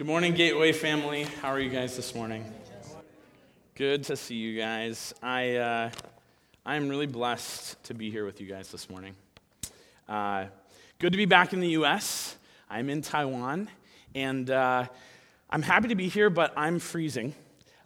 Good morning, Gateway family. How are you guys this morning? Good to see you guys. I, uh, I'm really blessed to be here with you guys this morning. Uh, good to be back in the U.S. I'm in Taiwan, and uh, I'm happy to be here, but I'm freezing.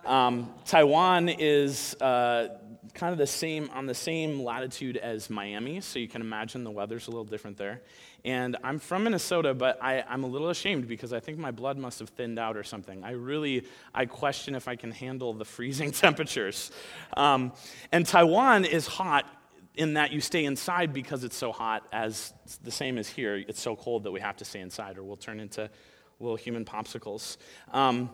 Um, Taiwan is uh, kind of the same on the same latitude as Miami, so you can imagine the weather's a little different there. And I'm from Minnesota, but I, am a little ashamed because I think my blood must have thinned out or something. I really, I question if I can handle the freezing temperatures. Um, and Taiwan is hot in that you stay inside because it's so hot, as the same as here. It's so cold that we have to stay inside or we'll turn into little human popsicles. Um,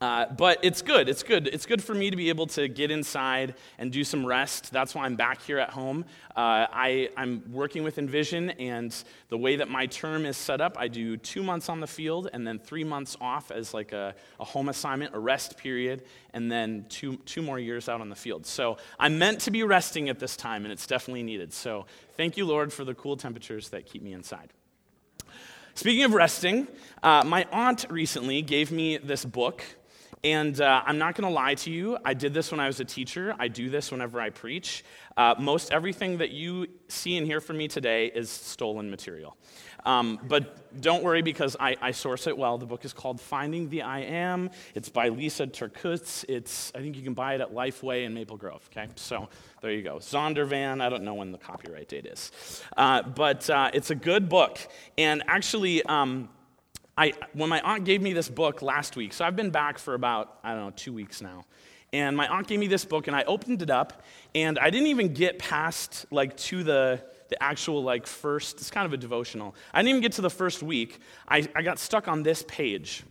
uh, but it's good. It's good. It's good for me to be able to get inside and do some rest. That's why I'm back here at home. Uh, I, I'm working with Envision, and the way that my term is set up, I do two months on the field and then three months off as like a, a home assignment, a rest period, and then two, two more years out on the field. So I'm meant to be resting at this time, and it's definitely needed. So thank you, Lord, for the cool temperatures that keep me inside. Speaking of resting, uh, my aunt recently gave me this book and uh, I'm not going to lie to you, I did this when I was a teacher. I do this whenever I preach. Uh, most everything that you see and hear from me today is stolen material. Um, but don't worry because I, I, source it well. The book is called Finding the I Am. It's by Lisa TerKeurst. It's, I think you can buy it at Lifeway in Maple Grove, okay? So there you go. Zondervan, I don't know when the copyright date is. Uh, but uh, it's a good book. And actually, um, I, when my aunt gave me this book last week, so I've been back for about, I don't know, two weeks now. And my aunt gave me this book, and I opened it up, and I didn't even get past, like, to the, the actual, like, first, it's kind of a devotional. I didn't even get to the first week. I, I got stuck on this page,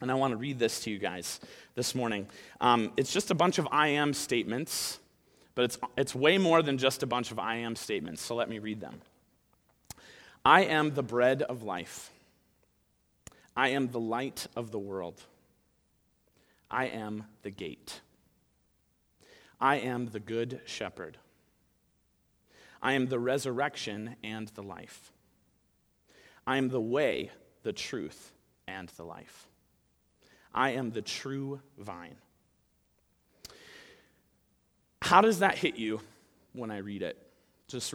and I want to read this to you guys this morning. Um, it's just a bunch of I am statements, but it's, it's way more than just a bunch of I am statements, so let me read them. I am the bread of life. I am the light of the world. I am the gate. I am the good shepherd. I am the resurrection and the life. I am the way, the truth, and the life. I am the true vine. How does that hit you when I read it? Just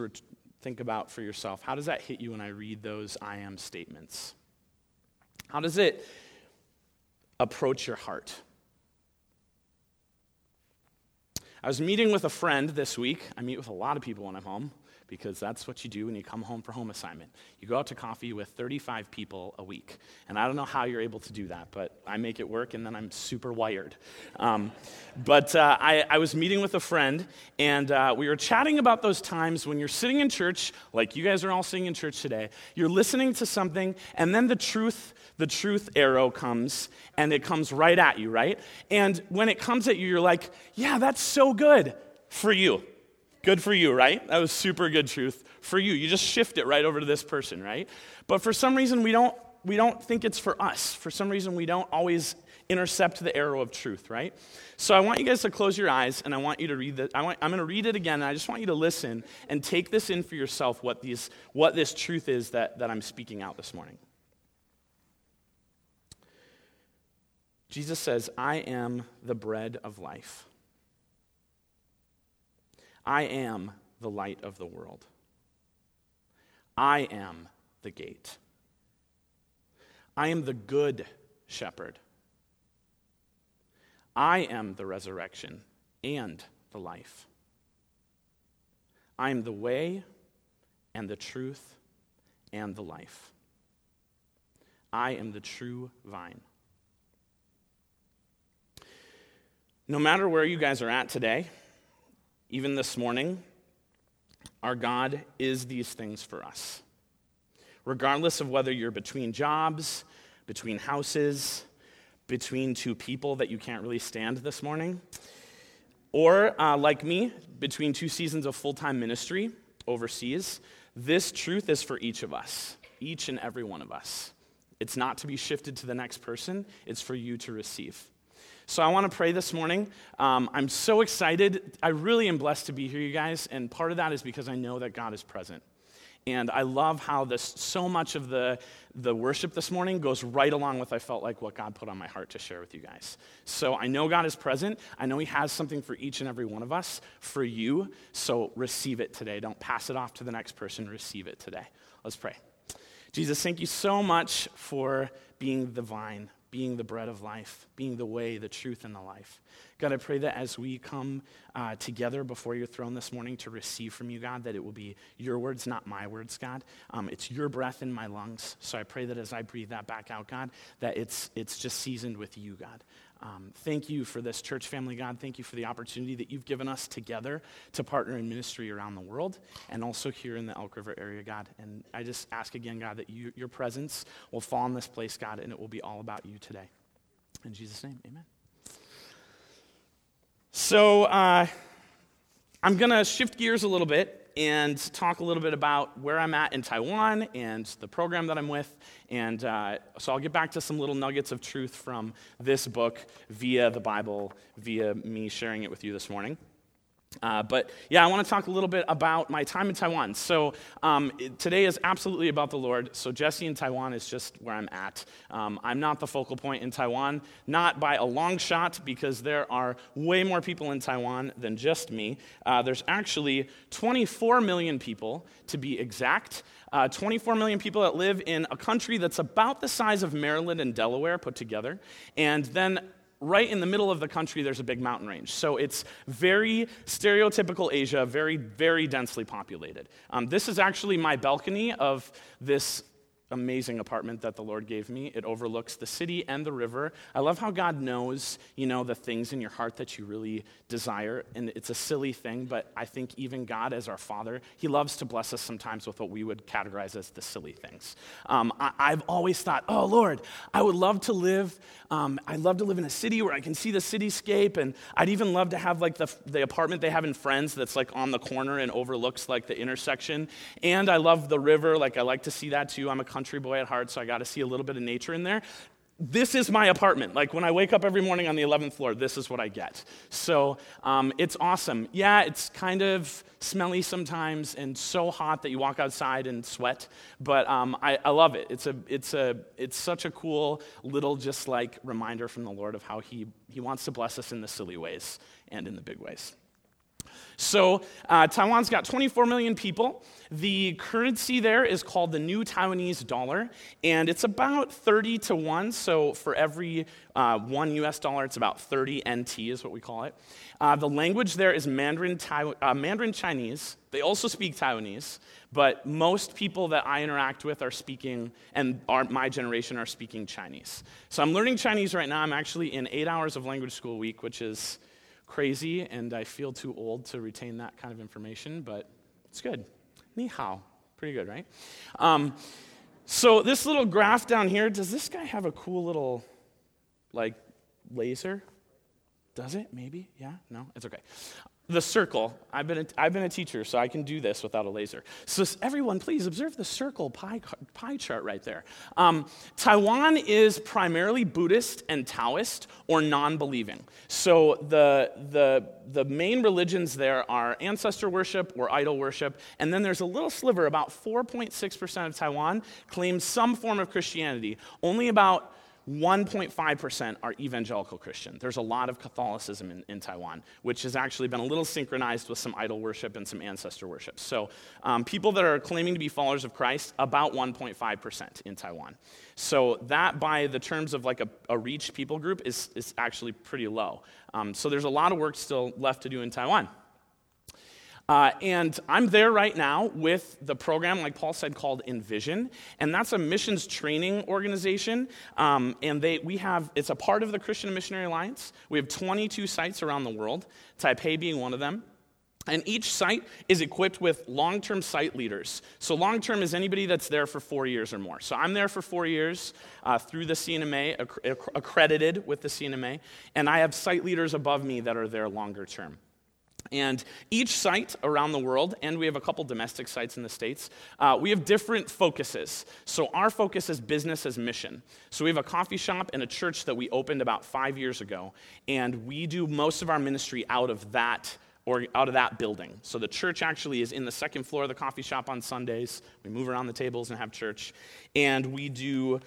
think about for yourself. How does that hit you when I read those I am statements? How does it approach your heart? I was meeting with a friend this week. I meet with a lot of people when I'm home because that's what you do when you come home for home assignment. You go out to coffee with 35 people a week. And I don't know how you're able to do that, but I make it work and then I'm super wired. Um, but uh, I, I, was meeting with a friend and uh, we were chatting about those times when you're sitting in church, like you guys are all sitting in church today, you're listening to something and then the truth the truth arrow comes and it comes right at you, right? And when it comes at you, you're like, yeah, that's so good for you. Good for you, right? That was super good truth for you. You just shift it right over to this person, right? But for some reason, we don't, we don't think it's for us. For some reason, we don't always intercept the arrow of truth, right? So I want you guys to close your eyes and I want you to read that. I want, I'm going to read it again and I just want you to listen and take this in for yourself what, these, what this truth is that, that I'm speaking out this morning. Jesus says, I am the bread of life. I am the light of the world. I am the gate. I am the good shepherd. I am the resurrection and the life. I am the way and the truth and the life. I am the true vine. No matter where you guys are at today, even this morning, our God is these things for us. Regardless of whether you're between jobs, between houses, between two people that you can't really stand this morning, or uh, like me, between two seasons of full time ministry overseas, this truth is for each of us, each and every one of us. It's not to be shifted to the next person, it's for you to receive. So I want to pray this morning. Um, I'm so excited. I really am blessed to be here, you guys. And part of that is because I know that God is present. And I love how this, so much of the, the worship this morning goes right along with, I felt like, what God put on my heart to share with you guys. So I know God is present. I know He has something for each and every one of us, for you. So receive it today. Don't pass it off to the next person. Receive it today. Let's pray. Jesus, thank you so much for being the vine, being the bread of life, being the way, the truth, and the life. God, I pray that as we come uh, together before your throne this morning to receive from you, God, that it will be your words, not my words, God. Um, it's your breath in my lungs. So I pray that as I breathe that back out, God, that it's, it's just seasoned with you, God. Um, thank you for this church family, God. Thank you for the opportunity that you've given us together to partner in ministry around the world and also here in the Elk River area, God. And I just ask again, God, that you, your presence will fall in this place, God, and it will be all about you today. In Jesus' name, amen. So uh, I'm going to shift gears a little bit and talk a little bit about where I'm at in Taiwan and the program that I'm with. And uh, so I'll get back to some little nuggets of truth from this book via the Bible, via me sharing it with you this morning. Uh, but yeah, I want to talk a little bit about my time in Taiwan. So um, today is absolutely about the Lord. So Jesse in Taiwan is just where I'm at. Um, I'm not the focal point in Taiwan, not by a long shot, because there are way more people in Taiwan than just me. Uh, there's actually 24 million people, to be exact. Uh, 24 million people that live in a country that's about the size of Maryland and Delaware put together. And then right in the middle of the country, there's a big mountain range. So it's very stereotypical Asia, very, very densely populated. Um, this is actually my balcony of this amazing apartment that the Lord gave me. It overlooks the city and the river. I love how God knows, you know, the things in your heart that you really desire. And it's a silly thing, but I think even God, as our Father, He loves to bless us sometimes with what we would categorize as the silly things. Um, I, have always thought, oh, Lord, I would love to live, um, I'd love to live in a city where I can see the cityscape. And I'd even love to have like the, the apartment they have in Friends that's like on the corner and overlooks like the intersection. And I love the river. Like I like to see that too. I'm a country boy at heart, so I got to see a little bit of nature in there. This is my apartment. Like when I wake up every morning on the 11th floor, this is what I get. So um, it's awesome. Yeah, it's kind of smelly sometimes and so hot that you walk outside and sweat, but um, I, I love it. It's, a, it's, a, it's such a cool little, just like reminder from the Lord of how he, he wants to bless us in the silly ways and in the big ways. So, uh, Taiwan's got 24 million people. The currency there is called the New Taiwanese Dollar, and it's about 30 to 1. So, for every uh, one US dollar, it's about 30 NT, is what we call it. Uh, the language there is Mandarin, uh, Mandarin Chinese. They also speak Taiwanese, but most people that I interact with are speaking, and are, my generation are speaking Chinese. So, I'm learning Chinese right now. I'm actually in eight hours of language school week, which is crazy, and I feel too old to retain that kind of information, but it's good. Ni hao. Pretty good, right? Um, so, this little graph down here, does this guy have a cool little, like, laser? Does it? Maybe? Yeah? No? It's okay the circle. I've been, a, I've been a teacher, so I can do this without a laser. So, everyone, please observe the circle pie, pie chart right there. Um, Taiwan is primarily Buddhist and Taoist or non believing. So, the, the, the main religions there are ancestor worship or idol worship, and then there's a little sliver, about 4.6% of Taiwan claims some form of Christianity. Only about 1.5% are evangelical Christian. There's a lot of Catholicism in, in, Taiwan, which has actually been a little synchronized with some idol worship and some ancestor worship. So, um, people that are claiming to be followers of Christ, about 1.5% in Taiwan. So, that by the terms of like a, a reached people group is, is actually pretty low. Um, so, there's a lot of work still left to do in Taiwan. Uh, and I'm there right now with the program, like Paul said, called Envision, and that's a missions training organization. Um, and they, we have, it's a part of the Christian Missionary Alliance. We have 22 sites around the world, Taipei being one of them. And each site is equipped with long term site leaders. So, long term is anybody that's there for four years or more. So, I'm there for four years uh, through the CNMA, acc- accredited with the CNMA, and I have site leaders above me that are there longer term. And each site around the world, and we have a couple domestic sites in the States, uh, we have different focuses. So our focus is business as mission. So we have a coffee shop and a church that we opened about five years ago, and we do most of our ministry out of that or out of that building. So the church actually is in the second floor of the coffee shop on Sundays. We move around the tables and have church. And we do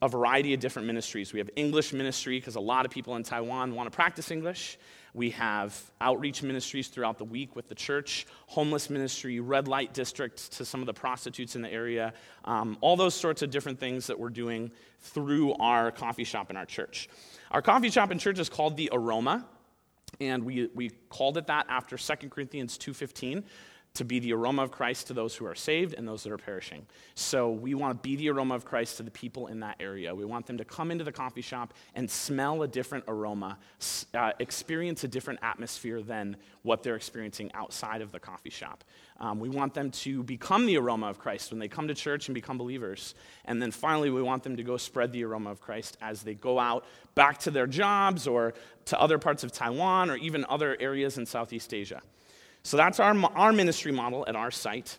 a variety of different ministries. We have English ministry because a lot of people in Taiwan want to practice English. We have outreach ministries throughout the week with the church, homeless ministry, red light districts to some of the prostitutes in the area, um, all those sorts of different things that we're doing through our coffee shop in our church. Our coffee shop in church is called the Aroma and we, we called it that after 2 corinthians 2.15 to be the aroma of christ to those who are saved and those that are perishing so we want to be the aroma of christ to the people in that area we want them to come into the coffee shop and smell a different aroma uh, experience a different atmosphere than what they're experiencing outside of the coffee shop um, we want them to become the aroma of Christ when they come to church and become believers. And then finally, we want them to go spread the aroma of Christ as they go out back to their jobs or to other parts of Taiwan or even other areas in Southeast Asia. So that's our, our ministry model at our site.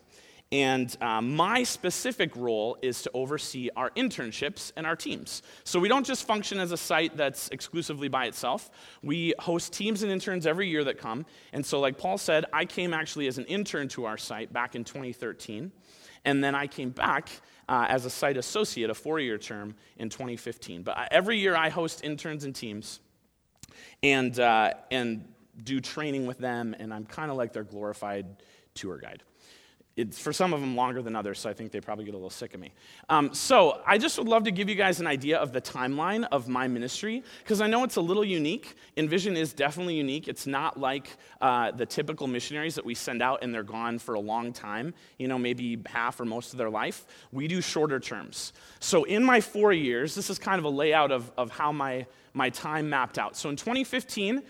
And uh, my specific role is to oversee our internships and our teams. So we don't just function as a site that's exclusively by itself. We host teams and interns every year that come. And so, like Paul said, I came actually as an intern to our site back in 2013. And then I came back uh, as a site associate, a four year term, in 2015. But uh, every year I host interns and teams and, uh, and do training with them, and I'm kind of like their glorified tour guide it's for some of them longer than others, so I think they probably get a little sick of me. Um, so I just would love to give you guys an idea of the timeline of my ministry, because I know it's a little unique. Envision is definitely unique. It's not like uh, the typical missionaries that we send out and they're gone for a long time, you know, maybe half or most of their life. We do shorter terms. So in my four years, this is kind of a layout of, of how my, my time mapped out. So in 2015,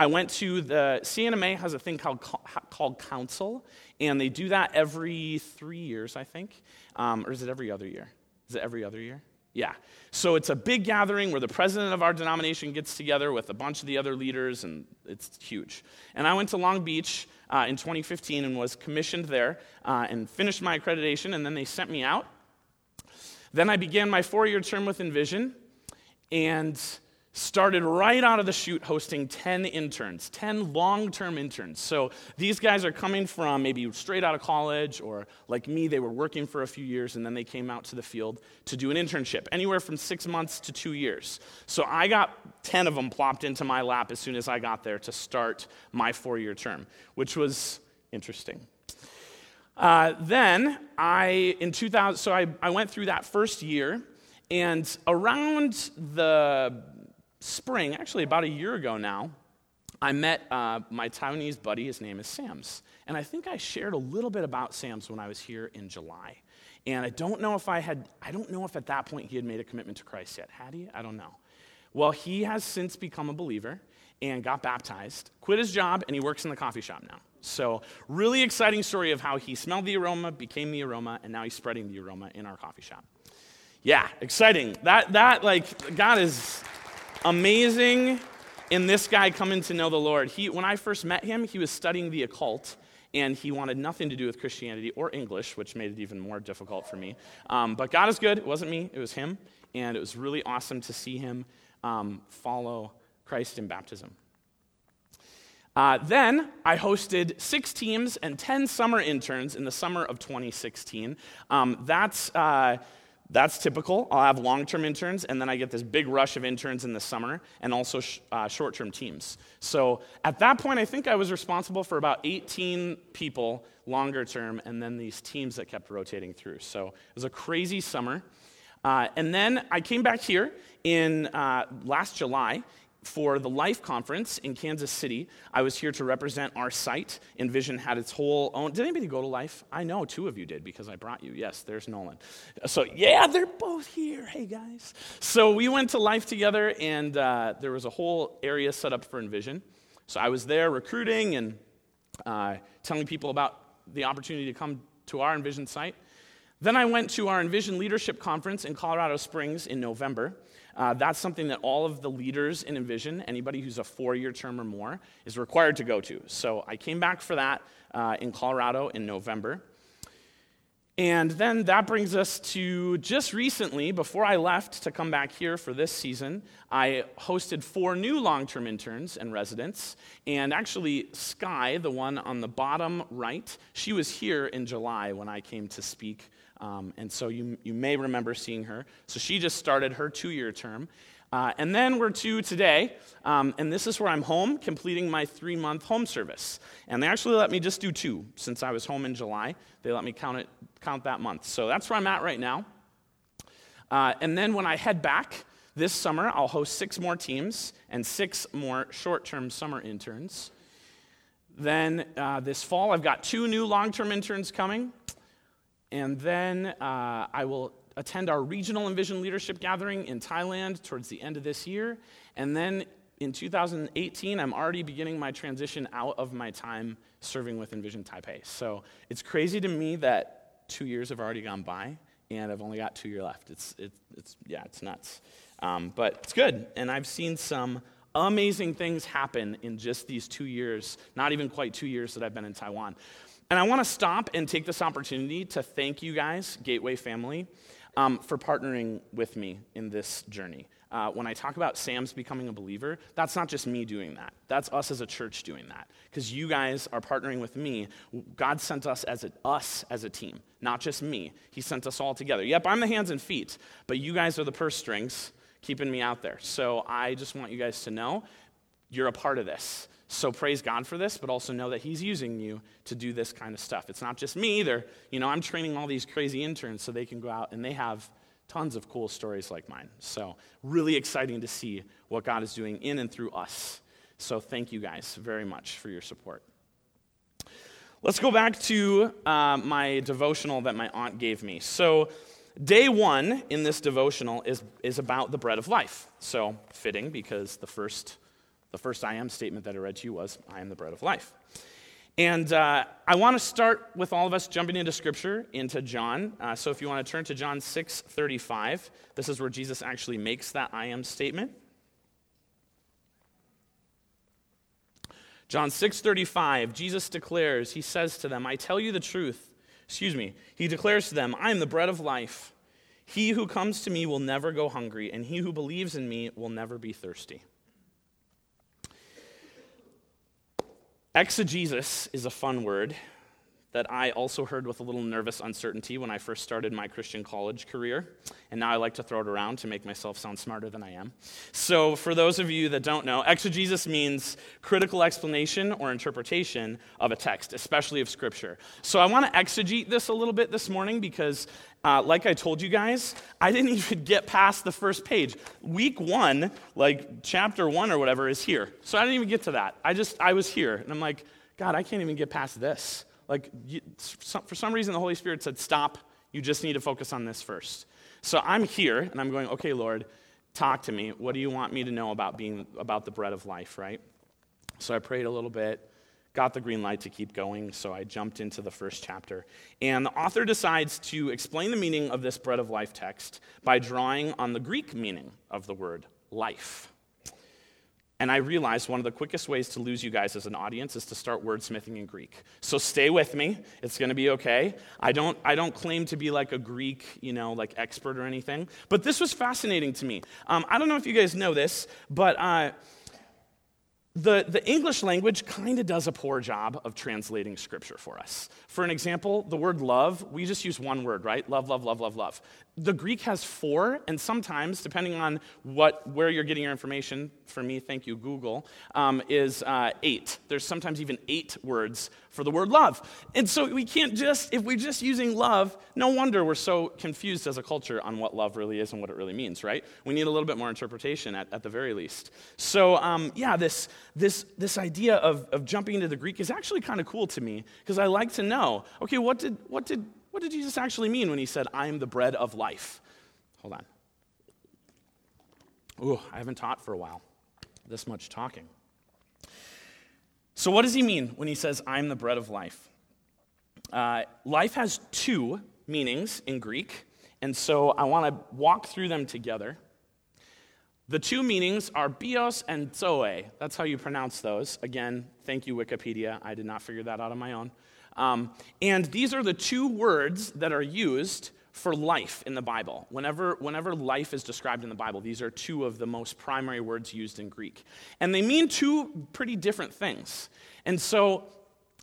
I went to the CNMA has a thing called, called Council, and they do that every three years, I think. Um, or is it every other year? Is it every other year? Yeah. So it's a big gathering where the president of our denomination gets together with a bunch of the other leaders, and it's huge. And I went to Long Beach uh, in 2015 and was commissioned there uh, and finished my accreditation, and then they sent me out. Then I began my four year term with Envision, and started right out of the chute hosting 10 interns, 10 long term interns. So these guys are coming from maybe straight out of college, or like me, they were working for a few years and then they came out to the field to do an internship, anywhere from six months to two years. So I got 10 of them plopped into my lap as soon as I got there to start my four year term, which was interesting. Uh, then I, in 2000, so I, I went through that first year, and around the spring, actually about a year ago now, I met uh, my Taiwanese buddy. His name is Sams. And I think I shared a little bit about Sams when I was here in July. And I don't know if I had, I don't know if at that point he had made a commitment to Christ yet. Had he? I don't know. Well, he has since become a believer and got baptized, quit his job, and he works in the coffee shop now. So, really exciting story of how he smelled the aroma, became the aroma, and now he's spreading the aroma in our coffee shop. Yeah, exciting. That, that like, God is amazing in this guy coming to know the Lord. He, when I first met him, he was studying the occult, and he wanted nothing to do with Christianity or English, which made it even more difficult for me. Um, but God is good. It wasn't me, it was him. And it was really awesome to see him um, follow Christ in baptism. Uh, then I hosted six teams and 10 summer interns in the summer of 2016. Um, that's. Uh, that's typical. I'll have long term interns, and then I get this big rush of interns in the summer, and also sh- uh, short term teams. So at that point, I think I was responsible for about 18 people longer term, and then these teams that kept rotating through. So it was a crazy summer. Uh, and then I came back here in uh, last July, for the Life Conference in Kansas City. I was here to represent our site. Envision had its whole own. Did anybody go to Life? I know two of you did because I brought you. Yes, there's Nolan. So, yeah, they're both here. Hey, guys. So, we went to Life together, and uh, there was a whole area set up for Envision. So, I was there recruiting and uh, telling people about the opportunity to come to our Envision site. Then I went to our Envision Leadership Conference in Colorado Springs in November. Uh, that's something that all of the leaders in Envision, anybody who's a four year term or more, is required to go to. So I came back for that uh, in Colorado in November. And then that brings us to just recently, before I left to come back here for this season, I hosted four new long term interns and residents. And actually, Sky, the one on the bottom right, she was here in July when I came to speak. Um, and so you, you may remember seeing her. So she just started her two year term. Uh, and then we're to today, um, and this is where I'm home, completing my three month home service. And they actually let me just do two since I was home in July. They let me count, it, count that month. So that's where I'm at right now. Uh, and then when I head back this summer, I'll host six more teams and six more short term summer interns. Then uh, this fall, I've got two new long term interns coming. And then uh, I will attend our regional Envision leadership gathering in Thailand towards the end of this year. And then in 2018, I'm already beginning my transition out of my time serving with Envision Taipei. So it's crazy to me that two years have already gone by and I've only got two years left. It's, it, it's yeah, it's nuts. Um, but it's good. And I've seen some amazing things happen in just these two years, not even quite two years that I've been in Taiwan. And I want to stop and take this opportunity to thank you guys, Gateway family um, for partnering with me in this journey. Uh, when I talk about Sam's becoming a believer, that's not just me doing that. That's us as a church doing that. Because you guys are partnering with me. God sent us as a, us as a team, not just me. He sent us all together. Yep, I'm the hands and feet, but you guys are the purse strings keeping me out there. So I just want you guys to know you're a part of this. So praise God for this, but also know that He's using you to do this kind of stuff. It's not just me either. You know, I'm training all these crazy interns so they can go out and they have tons of cool stories like mine. So, really exciting to see what God is doing in and through us. So, thank you guys very much for your support. Let's go back to uh, my devotional that my aunt gave me. So, day one in this devotional is, is about the bread of life. So, fitting because the first the first I am statement that I read to you was, I am the bread of life. And uh, I want to start with all of us jumping into Scripture, into John. Uh, so if you want to turn to John 6 35, this is where Jesus actually makes that I am statement. John 6:35 Jesus declares he says to them I tell you the truth excuse me he declares to them I am the bread of life he who comes to me will never go hungry and he who believes in me will never be thirsty Exegesis is a fun word that I also heard with a little nervous uncertainty when I first started my Christian college career. And now I like to throw it around to make myself sound smarter than I am. So, for those of you that don't know, exegesis means critical explanation or interpretation of a text, especially of Scripture. So, I want to exegete this a little bit this morning because uh, like I told you guys, I didn't even get past the first page. Week one, like chapter one or whatever, is here. So I didn't even get to that. I just, I was here. And I'm like, God, I can't even get past this. Like, you, for some reason, the Holy Spirit said, stop. You just need to focus on this first. So I'm here, and I'm going, okay, Lord, talk to me. What do you want me to know about being, about the bread of life, right? So I prayed a little bit got the green light to keep going, so I jumped into the first chapter. And the author decides to explain the meaning of this bread of life text by drawing on the Greek meaning of the word life. And I realized one of the quickest ways to lose you guys as an audience is to start wordsmithing in Greek. So stay with me. It's going to be okay. I don't, I don't claim to be like a Greek, you know, like expert or anything. But this was fascinating to me. Um, I don't know if you guys know this, but uh, the, the English language kind of does a poor job of translating scripture for us. For an example, the word love, we just use one word, right? Love, love, love, love, love. The Greek has four, and sometimes, depending on what, where you're getting your information, for me, thank you, Google, um, is uh, eight. There's sometimes even eight words for the word love. And so we can't just, if we're just using love, no wonder we're so confused as a culture on what love really is and what it really means, right? We need a little bit more interpretation at, at the very least. So, um, yeah, this, this, this idea of, of jumping into the Greek is actually kind of cool to me because I like to know okay, what did, what, did, what did Jesus actually mean when he said, I am the bread of life? Hold on. Ooh, I haven't taught for a while. This much talking. So, what does he mean when he says, I'm the bread of life? Uh, life has two meanings in Greek, and so I want to walk through them together. The two meanings are bios and zoe. That's how you pronounce those. Again, thank you, Wikipedia. I did not figure that out on my own. Um, and these are the two words that are used for life in the Bible. Whenever, whenever life is described in the Bible, these are two of the most primary words used in Greek. And they mean two pretty different things. And so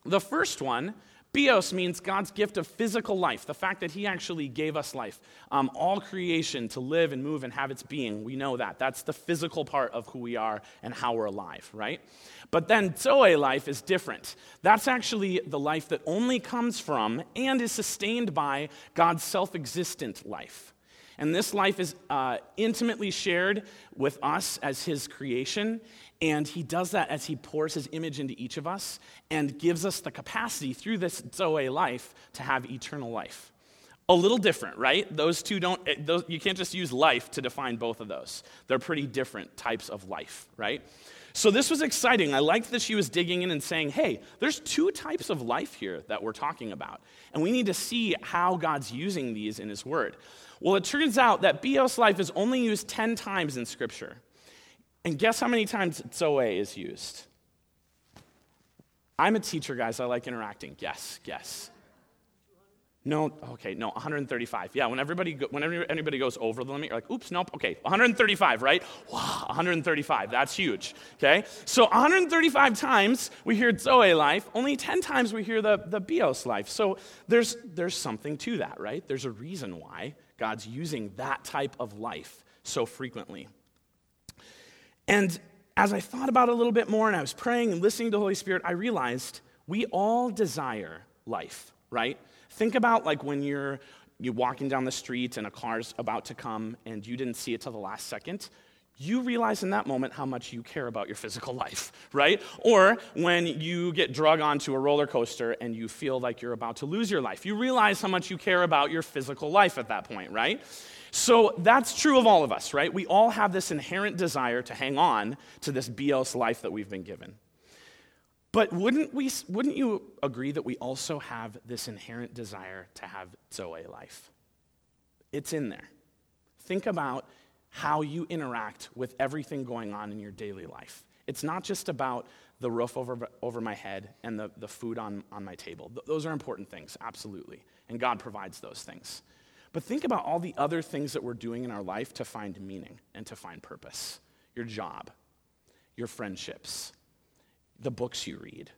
the first one Bios means God's gift of physical life, the fact that He actually gave us life. Um, all creation to live and move and have its being. We know that. That's the physical part of who we are and how we're alive, right? But then Zoe life is different. That's actually the life that only comes from and is sustained by God's self existent life. And this life is uh, intimately shared with us as His creation. And He does that as He pours His image into each of us and gives us the capacity through this Zoe life to have eternal life. A little different, right? Those two don't, eh, those, you can't just use life to define both of those. They're pretty different types of life, right? So this was exciting. I liked that she was digging in and saying, hey, there's two types of life here that we're talking about. And we need to see how God's using these in His Word. Well, it turns out that bios life is only used 10 times in Scripture. And guess how many times Zoe is used? I'm a teacher, guys. I like interacting. Yes, yes. No, okay, no, 135. Yeah, when everybody, go, whenever anybody goes over the limit, you're like, oops, nope, okay, 135, right? Wow, 135, that's huge, okay? So 135 times we hear Zoe life, only 10 times we hear the, the Bios life. So there's, there's something to that, right? There's a reason why God's using that type of life so frequently. And as I thought about it a little bit more and I was praying and listening to the Holy Spirit, I realized we all desire life, right? Think about like when you're you're walking down the street and a car's about to come and you didn't see it till the last second you realize in that moment how much you care about your physical life, right? Or when you get drug onto a roller coaster and you feel like you're about to lose your life, you realize how much you care about your physical life at that point, right? So that's true of all of us, right? We all have this inherent desire to hang on to this bios life that we've been given. But wouldn't, we, wouldn't you agree that we also have this inherent desire to have Zoe life? It's in there. Think about how you interact with everything going on in your daily life. It's not just about the roof over, over my head and the, the food on, on my table. Th- those are important things, absolutely. And God provides those things. But think about all the other things that we're doing in our life to find meaning and to find purpose your job, your friendships, the books you read,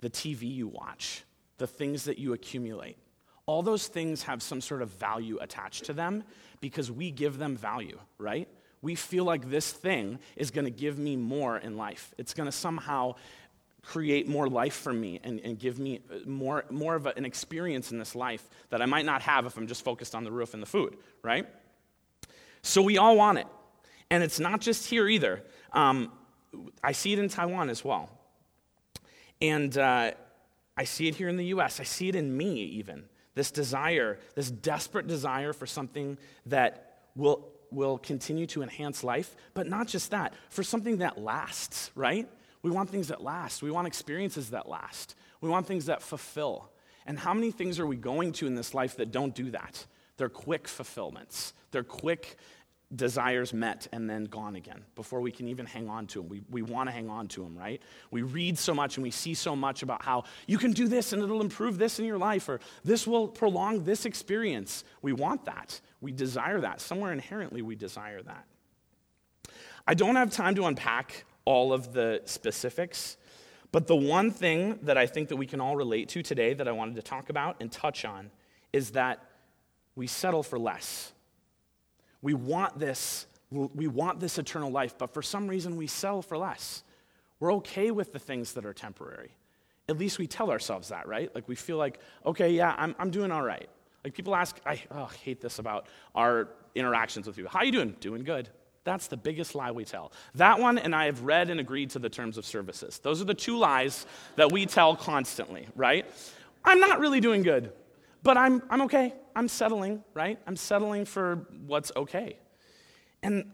the TV you watch, the things that you accumulate. All those things have some sort of value attached to them because we give them value, right? We feel like this thing is going to give me more in life. It's going to somehow create more life for me and, and give me more, more of a, an experience in this life that I might not have if I'm just focused on the roof and the food, right? So we all want it. And it's not just here either. Um, I see it in Taiwan as well. And uh, I see it here in the US. I see it in me, even this desire, this desperate desire for something that will, will continue to enhance life, but not just that, for something that lasts, right? We want things that last. We want experiences that last. We want things that fulfill. And how many things are we going to in this life that don't do that? They're quick fulfillments. They're quick desires met and then gone again before we can even hang on to them. We, we want to hang on to them, right? We read so much and we see so much about how you can do this and it'll improve this in your life or this will prolong this experience. We want that. We desire that. Somewhere inherently, we desire that. I don't have time to unpack all of the specifics, but the one thing that I think that we can all relate to today that I wanted to talk about and touch on is that we settle for less we want this, we want this eternal life, but for some reason we sell for less. We're okay with the things that are temporary. At least we tell ourselves that, right? Like we feel like, okay, yeah, I'm, I'm doing all right. Like people ask, I oh, hate this about our interactions with people. How are you doing? Doing good. That's the biggest lie we tell. That one, and I have read and agreed to the terms of services. Those are the two lies that we tell constantly, right? I'm not really doing good. But I'm, I'm okay. I'm settling, right? I'm settling for what's okay. And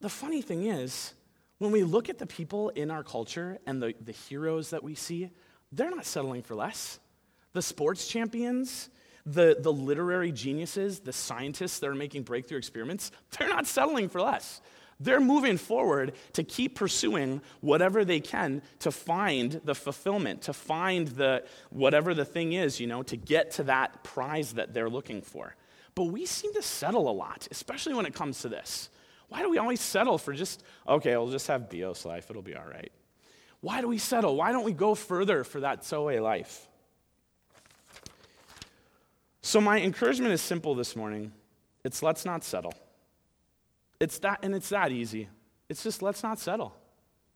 the funny thing is, when we look at the people in our culture and the, the heroes that we see, they're not settling for less. The sports champions, the, the literary geniuses, the scientists that are making breakthrough experiments, they're not settling for less. They're moving forward to keep pursuing whatever they can to find the fulfillment, to find the whatever the thing is, you know, to get to that prize that they're looking for. But we seem to settle a lot, especially when it comes to this. Why do we always settle for just, okay, we'll just have Bios life, it'll be all right? Why do we settle? Why don't we go further for that Zoe life? So, my encouragement is simple this morning it's let's not settle. It's that, and it's that easy. It's just let's not settle.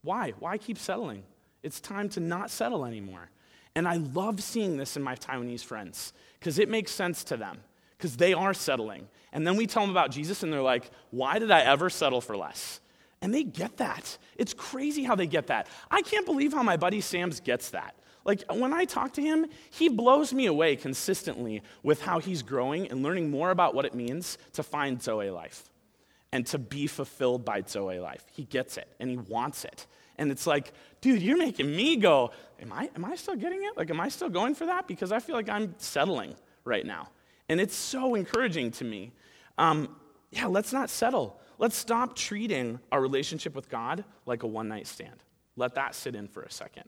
Why? Why keep settling? It's time to not settle anymore. And I love seeing this in my Taiwanese friends because it makes sense to them because they are settling. And then we tell them about Jesus and they're like, why did I ever settle for less? And they get that. It's crazy how they get that. I can't believe how my buddy Sam's gets that. Like when I talk to him, he blows me away consistently with how he's growing and learning more about what it means to find Zoe life and to be fulfilled by Zoe life. He gets it and he wants it. And it's like, dude, you're making me go, am I, am I still getting it? Like, am I still going for that? Because I feel like I'm settling right now. And it's so encouraging to me. Um, yeah, let's not settle. Let's stop treating our relationship with God like a one night stand. Let that sit in for a second.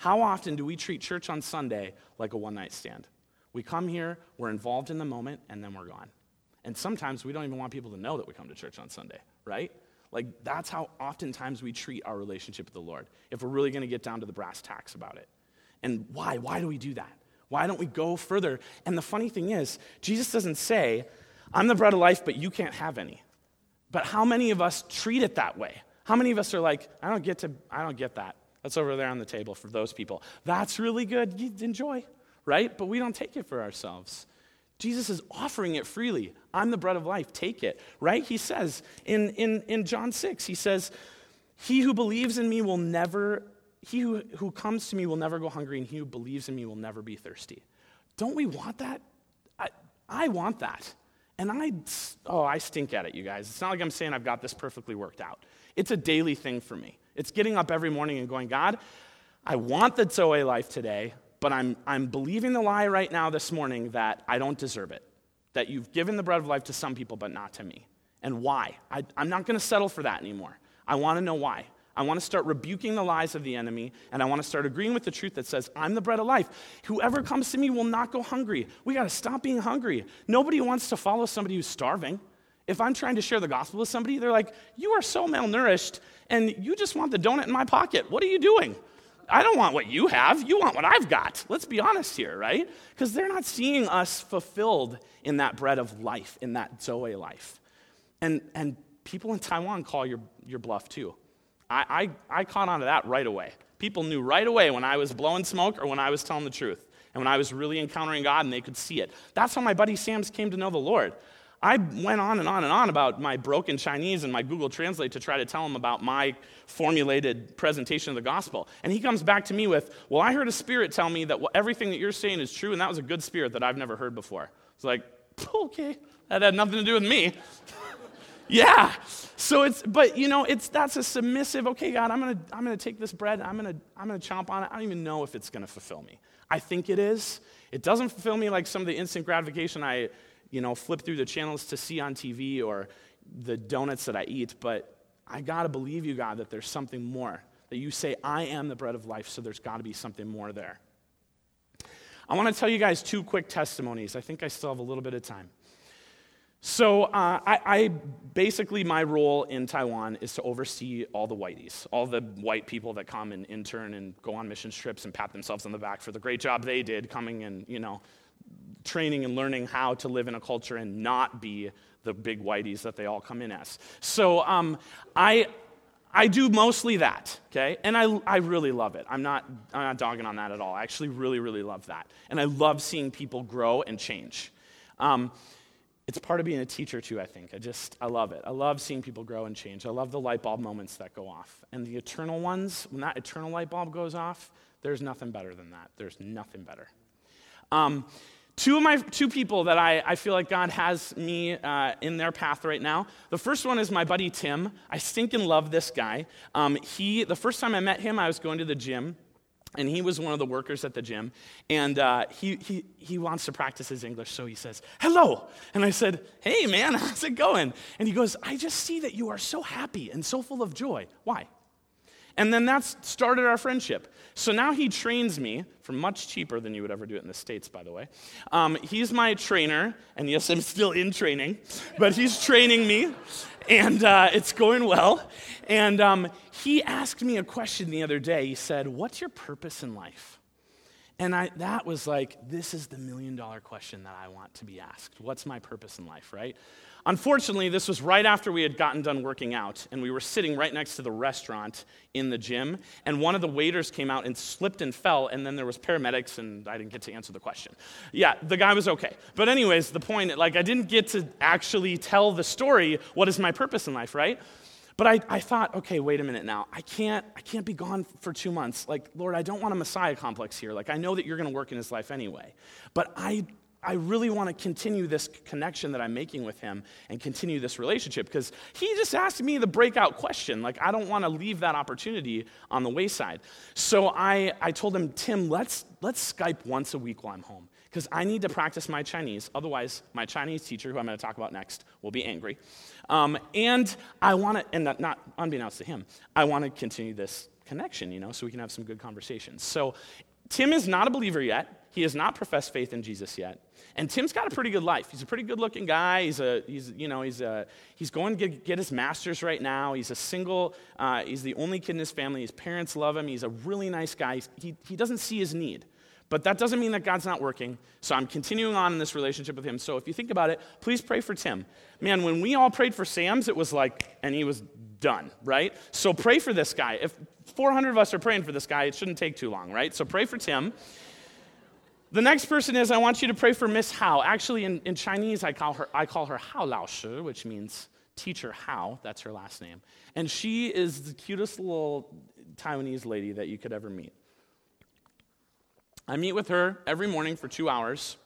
How often do we treat church on Sunday like a one night stand? We come here, we're involved in the moment, and then we're gone. And sometimes we don't even want people to know that we come to church on Sunday, right? Like, that's how oftentimes we treat our relationship with the Lord, if we're really going to get down to the brass tacks about it. And why? Why do we do that? Why don't we go further? And the funny thing is, Jesus doesn't say, I'm the bread of life, but you can't have any. But how many of us treat it that way? How many of us are like, I don't get to, I don't get that. That's over there on the table for those people. That's really good. You enjoy, right? But we don't take it for ourselves. Jesus is offering it freely. I'm the bread of life. Take it, right? He says in, in, in John 6, he says, He who believes in me will never, he who, who comes to me will never go hungry, and he who believes in me will never be thirsty. Don't we want that? I, I want that. And I, oh, I stink at it, you guys. It's not like I'm saying I've got this perfectly worked out. It's a daily thing for me. It's getting up every morning and going, God, I want the Zoe life today but I'm, I'm believing the lie right now this morning that I don't deserve it, that you've given the bread of life to some people, but not to me. And why? I, I'm not going to settle for that anymore. I want to know why. I want to start rebuking the lies of the enemy, and I want to start agreeing with the truth that says, I'm the bread of life. Whoever comes to me will not go hungry. We got to stop being hungry. Nobody wants to follow somebody who's starving. If I'm trying to share the gospel with somebody, they're like, You are so malnourished, and you just want the donut in my pocket. What are you doing? I don't want what you have. You want what I've got. Let's be honest here, right? Because they're not seeing us fulfilled in that bread of life, in that Zoe life. And, and people in Taiwan call your, your bluff too. I, I, I caught on to that right away. People knew right away when I was blowing smoke or when I was telling the truth and when I was really encountering God and they could see it. That's how my buddy Sam's came to know the Lord. I went on and on and on about my broken Chinese and my Google Translate to try to tell him about my formulated presentation of the gospel. And he comes back to me with, Well, I heard a spirit tell me that everything that you're saying is true, and that was a good spirit that I've never heard before. It's like, okay, that had nothing to do with me. yeah. So it's, but you know, it's, that's a submissive, okay, God, I'm to I'm to take this bread, I'm to I'm to chomp on it. I don't even know if it's to fulfill me. I think it is. It doesn't fulfill me like some of the instant gratification I you know, flip through the channels to see on TV or the donuts that I eat, but I got to believe you, God, that there's something more. That you say, I am the bread of life, so there's got to be something more there. I want to tell you guys two quick testimonies. I think I still have a little bit of time. So, uh, I, I, basically, my role in Taiwan is to oversee all the whiteys, all the white people that come and intern and go on mission trips and pat themselves on the back for the great job they did coming and, you know, training and learning how to live in a culture and not be the big whiteys that they all come in as. So um, I, I do mostly that, okay? And I, I really love it. I'm not, I'm not dogging on that at all. I actually really, really love that. And I love seeing people grow and change. Um, it's part of being a teacher too, I think. I just, I love it. I love seeing people grow and change. I love the light bulb moments that go off. And the eternal ones, when that eternal light bulb goes off, there's nothing better than that. There's nothing better. Um, Two of my two people that I, I feel like God has me uh, in their path right now. The first one is my buddy Tim. I stink and love this guy. Um, he the first time I met him, I was going to the gym, and he was one of the workers at the gym and uh, he, he, he wants to practice his english so he says hello and i said hey man how's it going and he goes i just see that you are so happy and so full of joy why and then that started our friendship so now he trains me for much cheaper than you would ever do it in the states by the way um, he's my trainer and yes i'm still in training but he's training me and uh, it's going well. And um, he asked me a question the other day. He said, What's your purpose in life? And I, that was like, this is the million dollar question that I want to be asked. What's my purpose in life, right? Unfortunately, this was right after we had gotten done working out, and we were sitting right next to the restaurant in the gym, and one of the waiters came out and slipped and fell, and then there was paramedics, and I didn't get to answer the question. Yeah, the guy was okay. But anyways, the point, like, I didn't get to actually tell the story, what is my purpose in life, right? But I, I thought, okay, wait a minute now. I can't, I can't be gone for two months. Like, Lord, I don't want a Messiah complex here. Like, I know that you're going to work in his life anyway. But I I really want to continue this connection that I'm making with him and continue this relationship because he just asked me the breakout question. Like, I don't want to leave that opportunity on the wayside. So I, I told him, Tim, let's, let's Skype once a week while I'm home because I need to practice my Chinese. Otherwise, my Chinese teacher, who I'm going to talk about next, will be angry. Um, and I want to, and not, not unbeknownst to him, I want to continue this connection, you know, so we can have some good conversations. So Tim is not a believer yet. He has not professed faith in Jesus yet. And Tim's got a pretty good life. He's a pretty good looking guy. He's, a, he's, you know, he's, a, he's going to get, get his master's right now. He's a single, uh, he's the only kid in his family. His parents love him. He's a really nice guy. He, he doesn't see his need. But that doesn't mean that God's not working. So I'm continuing on in this relationship with him. So if you think about it, please pray for Tim. Man, when we all prayed for Sam's, it was like, and he was done, right? So pray for this guy. If 400 of us are praying for this guy, it shouldn't take too long, right? So pray for Tim. The next person is I want you to pray for Miss Hao. Actually, in, in Chinese, I call her, I call her Hao Lao Shi, which means teacher Hao. That's her last name. And she is the cutest little Taiwanese lady that you could ever meet. I meet with her every morning for two hours,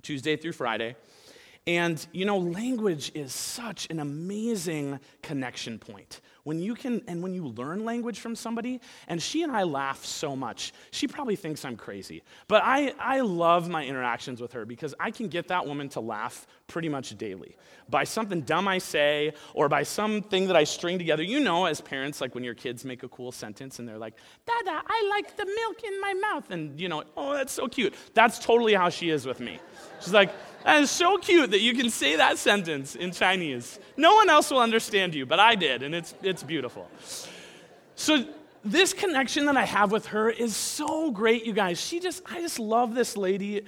Tuesday through Friday. And, you know, language is such an amazing connection point. When you can, and when you learn language from somebody, and she and I laugh so much, she probably thinks I'm crazy. But I, I love my interactions with her because I can get that woman to laugh pretty much daily. By something dumb I say, or by something that I string together. You know, as parents, like when your kids make a cool sentence and they're like, Dada, I like the milk in my mouth. And, you know, oh, that's so cute. That's totally how she is with me. She's like, that is so cute that you can say that sentence in Chinese. No one else will understand you, but I did, and it's, it's beautiful. So, this connection that I have with her is so great, you guys. She just, I just love this lady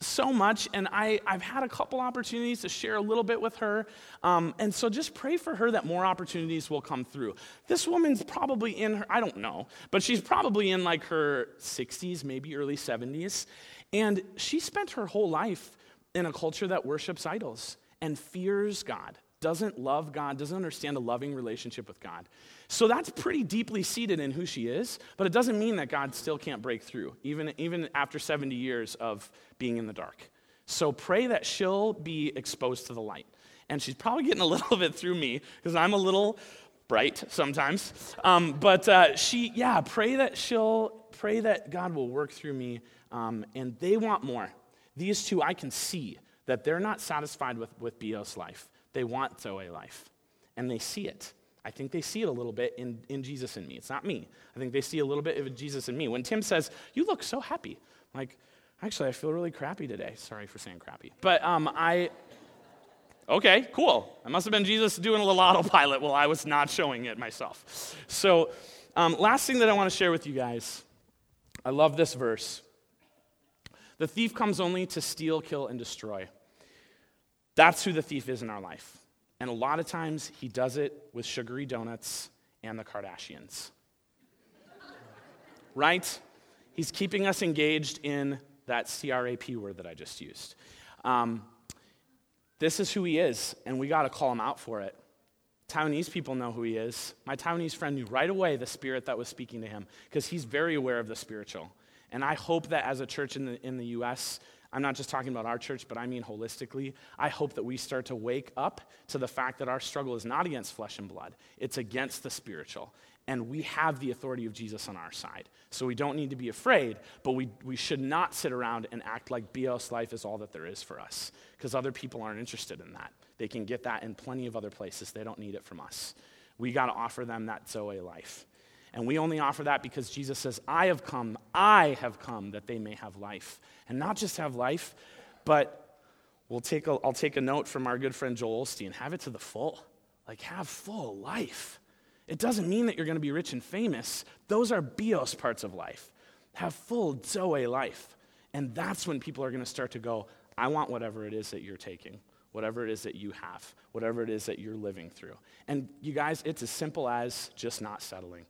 so much, and I, I've had a couple opportunities to share a little bit with her. Um, and so just pray for her that more opportunities will come through. This woman's probably in her, I don't know, but she's probably in like her 60s, maybe early 70s. And she spent her whole life in a culture that worships idols and fears God, doesn't love God, doesn't understand a loving relationship with God. So that's pretty deeply seated in who she is, but it doesn't mean that God still can't break through, even, even after 70 years of being in the dark. So pray that she'll be exposed to the light. And she's probably getting a little bit through me because I'm a little bright sometimes. Um, but uh, she, yeah, pray that she'll, pray that God will work through me. Um, and they want more. These two, I can see that they're not satisfied with, with Bios life. They want Zoe life, and they see it. I think they see it a little bit in, in Jesus and me. It's not me. I think they see a little bit of Jesus in me. When Tim says, You look so happy, I'm like, actually, I feel really crappy today. Sorry for saying crappy. But um, I, okay, cool. I must have been Jesus doing a little autopilot while I was not showing it myself. So, um, last thing that I want to share with you guys I love this verse. The thief comes only to steal, kill, and destroy. That's who the thief is in our life. And a lot of times he does it with sugary donuts and the Kardashians. right? He's keeping us engaged in that CRAP word that I just used. Um, this is who he is, and we got to call him out for it. Taiwanese people know who he is. My Taiwanese friend knew right away the spirit that was speaking to him because he's very aware of the spiritual. And I hope that as a church in the, in the U.S., I'm not just talking about our church, but I mean holistically. I hope that we start to wake up to the fact that our struggle is not against flesh and blood, it's against the spiritual. And we have the authority of Jesus on our side. So we don't need to be afraid, but we, we should not sit around and act like Bios life is all that there is for us, because other people aren't interested in that. They can get that in plenty of other places. They don't need it from us. We got to offer them that Zoe life. And we only offer that because Jesus says, I have come, I have come that they may have life. And not just have life, but we'll take a, I'll take a note from our good friend Joel Osteen have it to the full. Like, have full life. It doesn't mean that you're going to be rich and famous, those are bios parts of life. Have full Zoe life. And that's when people are going to start to go, I want whatever it is that you're taking whatever it is that you have, whatever it is that you're living through. And you guys, it's as simple as just not settling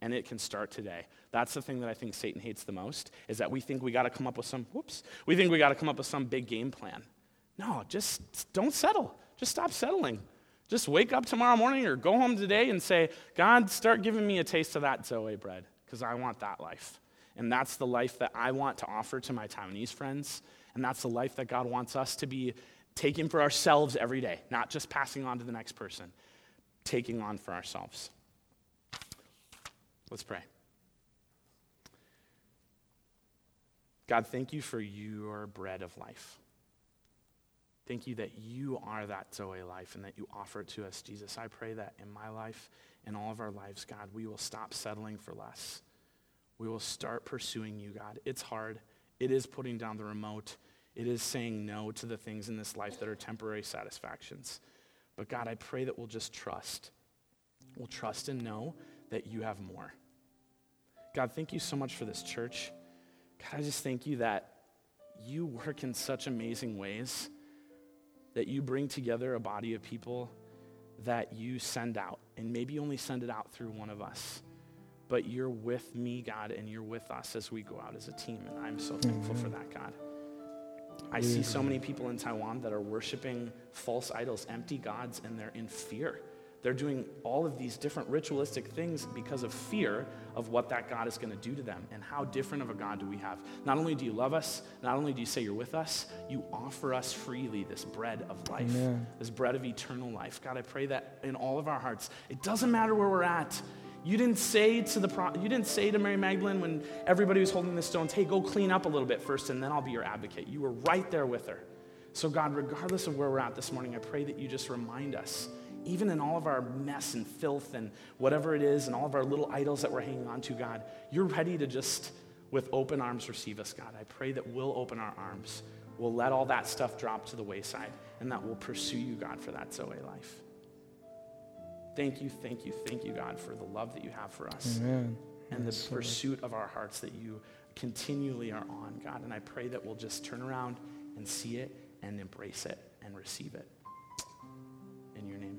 and it can start today. That's the thing that I think Satan hates the most is that we think we got to come up with some whoops. We think we got to come up with some big game plan. No, just don't settle. Just stop settling. Just wake up tomorrow morning or go home today and say, God, start giving me a taste of that Zoe bread because I want that life. And that's the life that I want to offer to my Taiwanese friends. And that's the life that God wants us to be taking for ourselves every day, not just passing on to the next person, taking on for ourselves. Let's pray. God, thank you for your bread of life. Thank you that you are that Zoe life and that you offer it to us, Jesus. I pray that in my life and all of our lives, God, we will stop settling for less. We will start pursuing you, God. It's hard. It is putting down the remote. It is saying no to the things in this life that are temporary satisfactions. But God, I pray that we'll just trust. We'll trust and know that you have more. God, thank you so much for this church. God, I just thank you that you work in such amazing ways, that you bring together a body of people that you send out. And maybe only send it out through one of us. But you're with me, God, and you're with us as we go out as a team. And I'm so thankful for that, God. I see so many people in Taiwan that are worshiping false idols, empty gods, and they're in fear. They're doing all of these different ritualistic things because of fear of what that God is going to do to them. And how different of a God do we have? Not only do you love us, not only do you say you're with us, you offer us freely this bread of life, Amen. this bread of eternal life. God, I pray that in all of our hearts, it doesn't matter where we're at. You didn't say to the pro- you didn't say to Mary Magdalene when everybody was holding the stones, "Hey, go clean up a little bit first, and then I'll be your advocate." You were right there with her. So God, regardless of where we're at this morning, I pray that you just remind us even in all of our mess and filth and whatever it is, and all of our little idols that we're hanging on to, God, you're ready to just, with open arms, receive us, God. I pray that we'll open our arms. We'll let all that stuff drop to the wayside, and that we'll pursue you, God, for that Zoe life. Thank you, thank you, thank you, God, for the love that you have for us. Amen. And the pursuit of our hearts that you continually are on, God. And I pray that we'll just turn around and see it and embrace it and receive it. In your name.